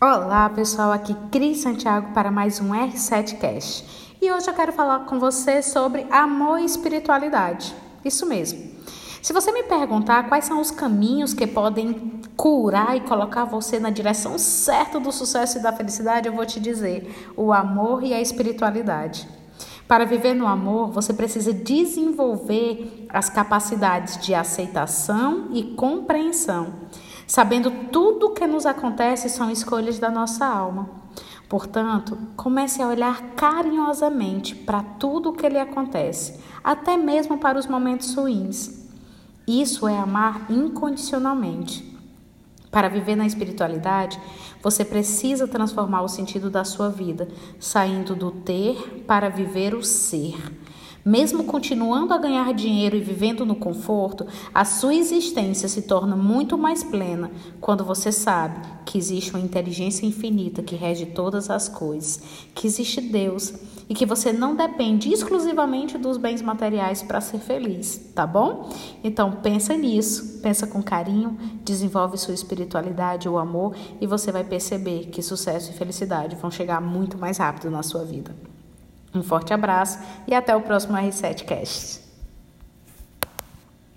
Olá pessoal, aqui Cris Santiago para mais um R7Cast e hoje eu quero falar com você sobre amor e espiritualidade. Isso mesmo. Se você me perguntar quais são os caminhos que podem curar e colocar você na direção certa do sucesso e da felicidade, eu vou te dizer: o amor e a espiritualidade. Para viver no amor, você precisa desenvolver as capacidades de aceitação e compreensão sabendo tudo o que nos acontece são escolhas da nossa alma. Portanto, comece a olhar carinhosamente para tudo o que lhe acontece, até mesmo para os momentos ruins. Isso é amar incondicionalmente. Para viver na espiritualidade, você precisa transformar o sentido da sua vida, saindo do ter para viver o ser. Mesmo continuando a ganhar dinheiro e vivendo no conforto, a sua existência se torna muito mais plena quando você sabe que existe uma inteligência infinita que rege todas as coisas, que existe Deus e que você não depende exclusivamente dos bens materiais para ser feliz, tá bom? Então pensa nisso, pensa com carinho, desenvolve sua espiritualidade, o amor e você vai perceber que sucesso e felicidade vão chegar muito mais rápido na sua vida. Um forte abraço e até o próximo R7Cast.